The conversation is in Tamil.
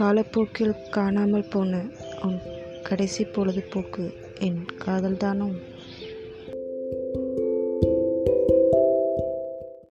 காலப்போக்கில் காணாமல் போன உன் கடைசி பொழுதுபோக்கு என் காதல்தானோ?